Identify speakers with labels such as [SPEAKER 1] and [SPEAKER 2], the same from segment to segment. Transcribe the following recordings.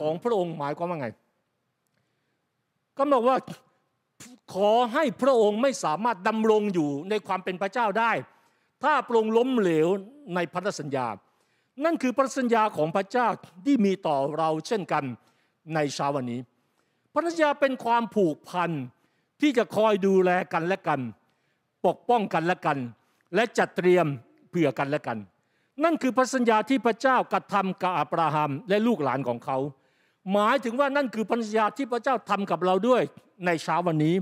[SPEAKER 1] ของพระองค์หมายความว่าไง ก็บอกว่าขอให้พระองค์ไม่สามารถดำรงอยู่ในความเป็นพระเจ้าได้ ถ้าพระองค์ล้มเหลวในพันธสัญญา นั่นคือพันธสัญญาของพระเจ้าที่มีต่อเราเช่นกันในเช้าวันนี้พันธสัญญาเป็นความผูกพันที่จะคอยดูแลกันและกัน ปกป้องกันและกัน และจัดเตรียมเผื่อกันและกัน นั่นคือพันธสัญญาที่พระเจ้ากระทำกับอับราฮัมและลูกหลานของเขา หมายถึงว่านั่นคือพันธสัญญาที่พระเจ้าทำกับเราด้วยในเช้าวันนี้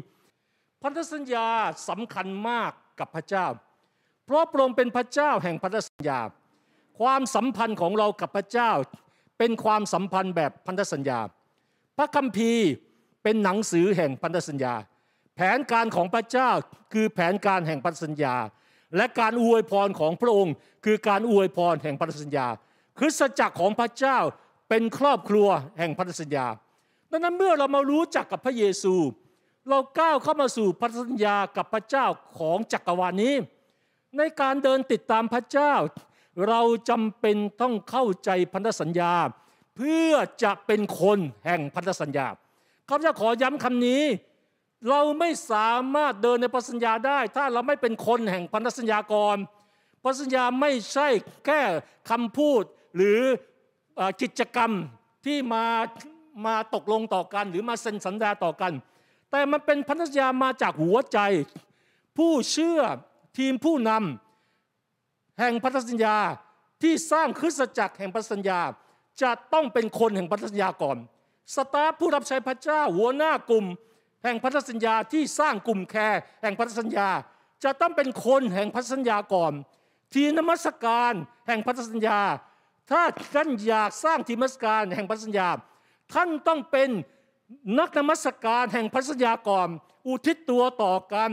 [SPEAKER 1] พันธสัญญาสำคัญมากกับพระเจ้า เพราะพระองค์เป็นพระเจ้าแห่งพันธสัญญา ความสัมพันธ์ของเรากับพระเจ้า เป็นความสัมพันธ์แบบพันธสัญญา พระคัมภีร์เป็นหนังสือแห่งพันธสัญญา แผนการของพระเจ้าคือแผนการแห่งพันธสัญญา และการอวยพรของพระองค์ คือการอวยพรแห่งพันธสัญญา คริสตจักรของพระเจ้าเป็นครอบครัวแห่งพันธสัญญา ดังนั้นเมื่อเรามารู้จักกับพระเยซู เราก้าวเข้ามาสู่พันธสัญญากับพระเจ้าของจักรวาลนี้ ในการเดินติดตามพระเจ้า เราจำเป็นต้องเข้าใจพันธสัญญา เพื่อจะเป็นคนแห่งพันธสัญญาข้าพเจ้าขอย้ำคำนี้ เราไม่สามารถเดินในพันธสัญญาได้ ถ้าเราไม่เป็นคนแห่งพันธสัญญาก่อนพันธสัญญาไม่ใช่แค่คำพูดหรือกิจกรรมที่มามาตกลงต่อกัน หรือมาเซ็นสัญญาต่อกัน แต่มันเป็นพันธสัญญามาจากหัวใจ ผู้เชื่อทีมผู้นำแห่งพันธสัญญาที่สร้างคริสตจักรแห่งพันธสัญญา จะต้องเป็นคนแห่งพันธสัญญาก่อนสตาฟผู้รับใช้พระเจ้าหัวหน้ากลุ่ม แห่งพันธสัญญาที่สร้างกลุ่มแคร์แห่งพันธสัญญา จะต้องเป็นคนแห่งพันธสัญญาก่อน ทีนมัสการแห่งพันธสัญญา ถ้าท่านอยากสร้างทีมมัสการแห่งพันธสัญญา ท่านต้องเป็นนักนมัสการแห่งพันธสัญญาก่อน อุทิศตัวต่อกัน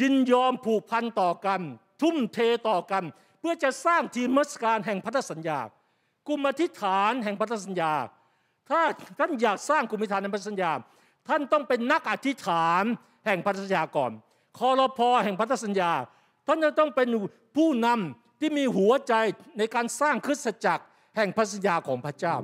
[SPEAKER 1] ยินยอมผูกพันต่อกัน ทุ่มเทต่อกัน เพื่อจะสร้างทีมมัสการแห่งพันธสัญญากลุ่มอธิษฐานแห่งพันธสัญญา ถ้าท่านอยากสร้างกลุ่มิธานในพันธสัญญา ท่านต้องเป็นนักอธิษฐานแห่งพันธสัญญาก่อนคอรพอแห่งพันธสัญญา ท่านจะต้องเป็นผู้นำที่มีหัวใจในการสร้างคริสตจักรแห่งพันธสัญญาของพระเจ้า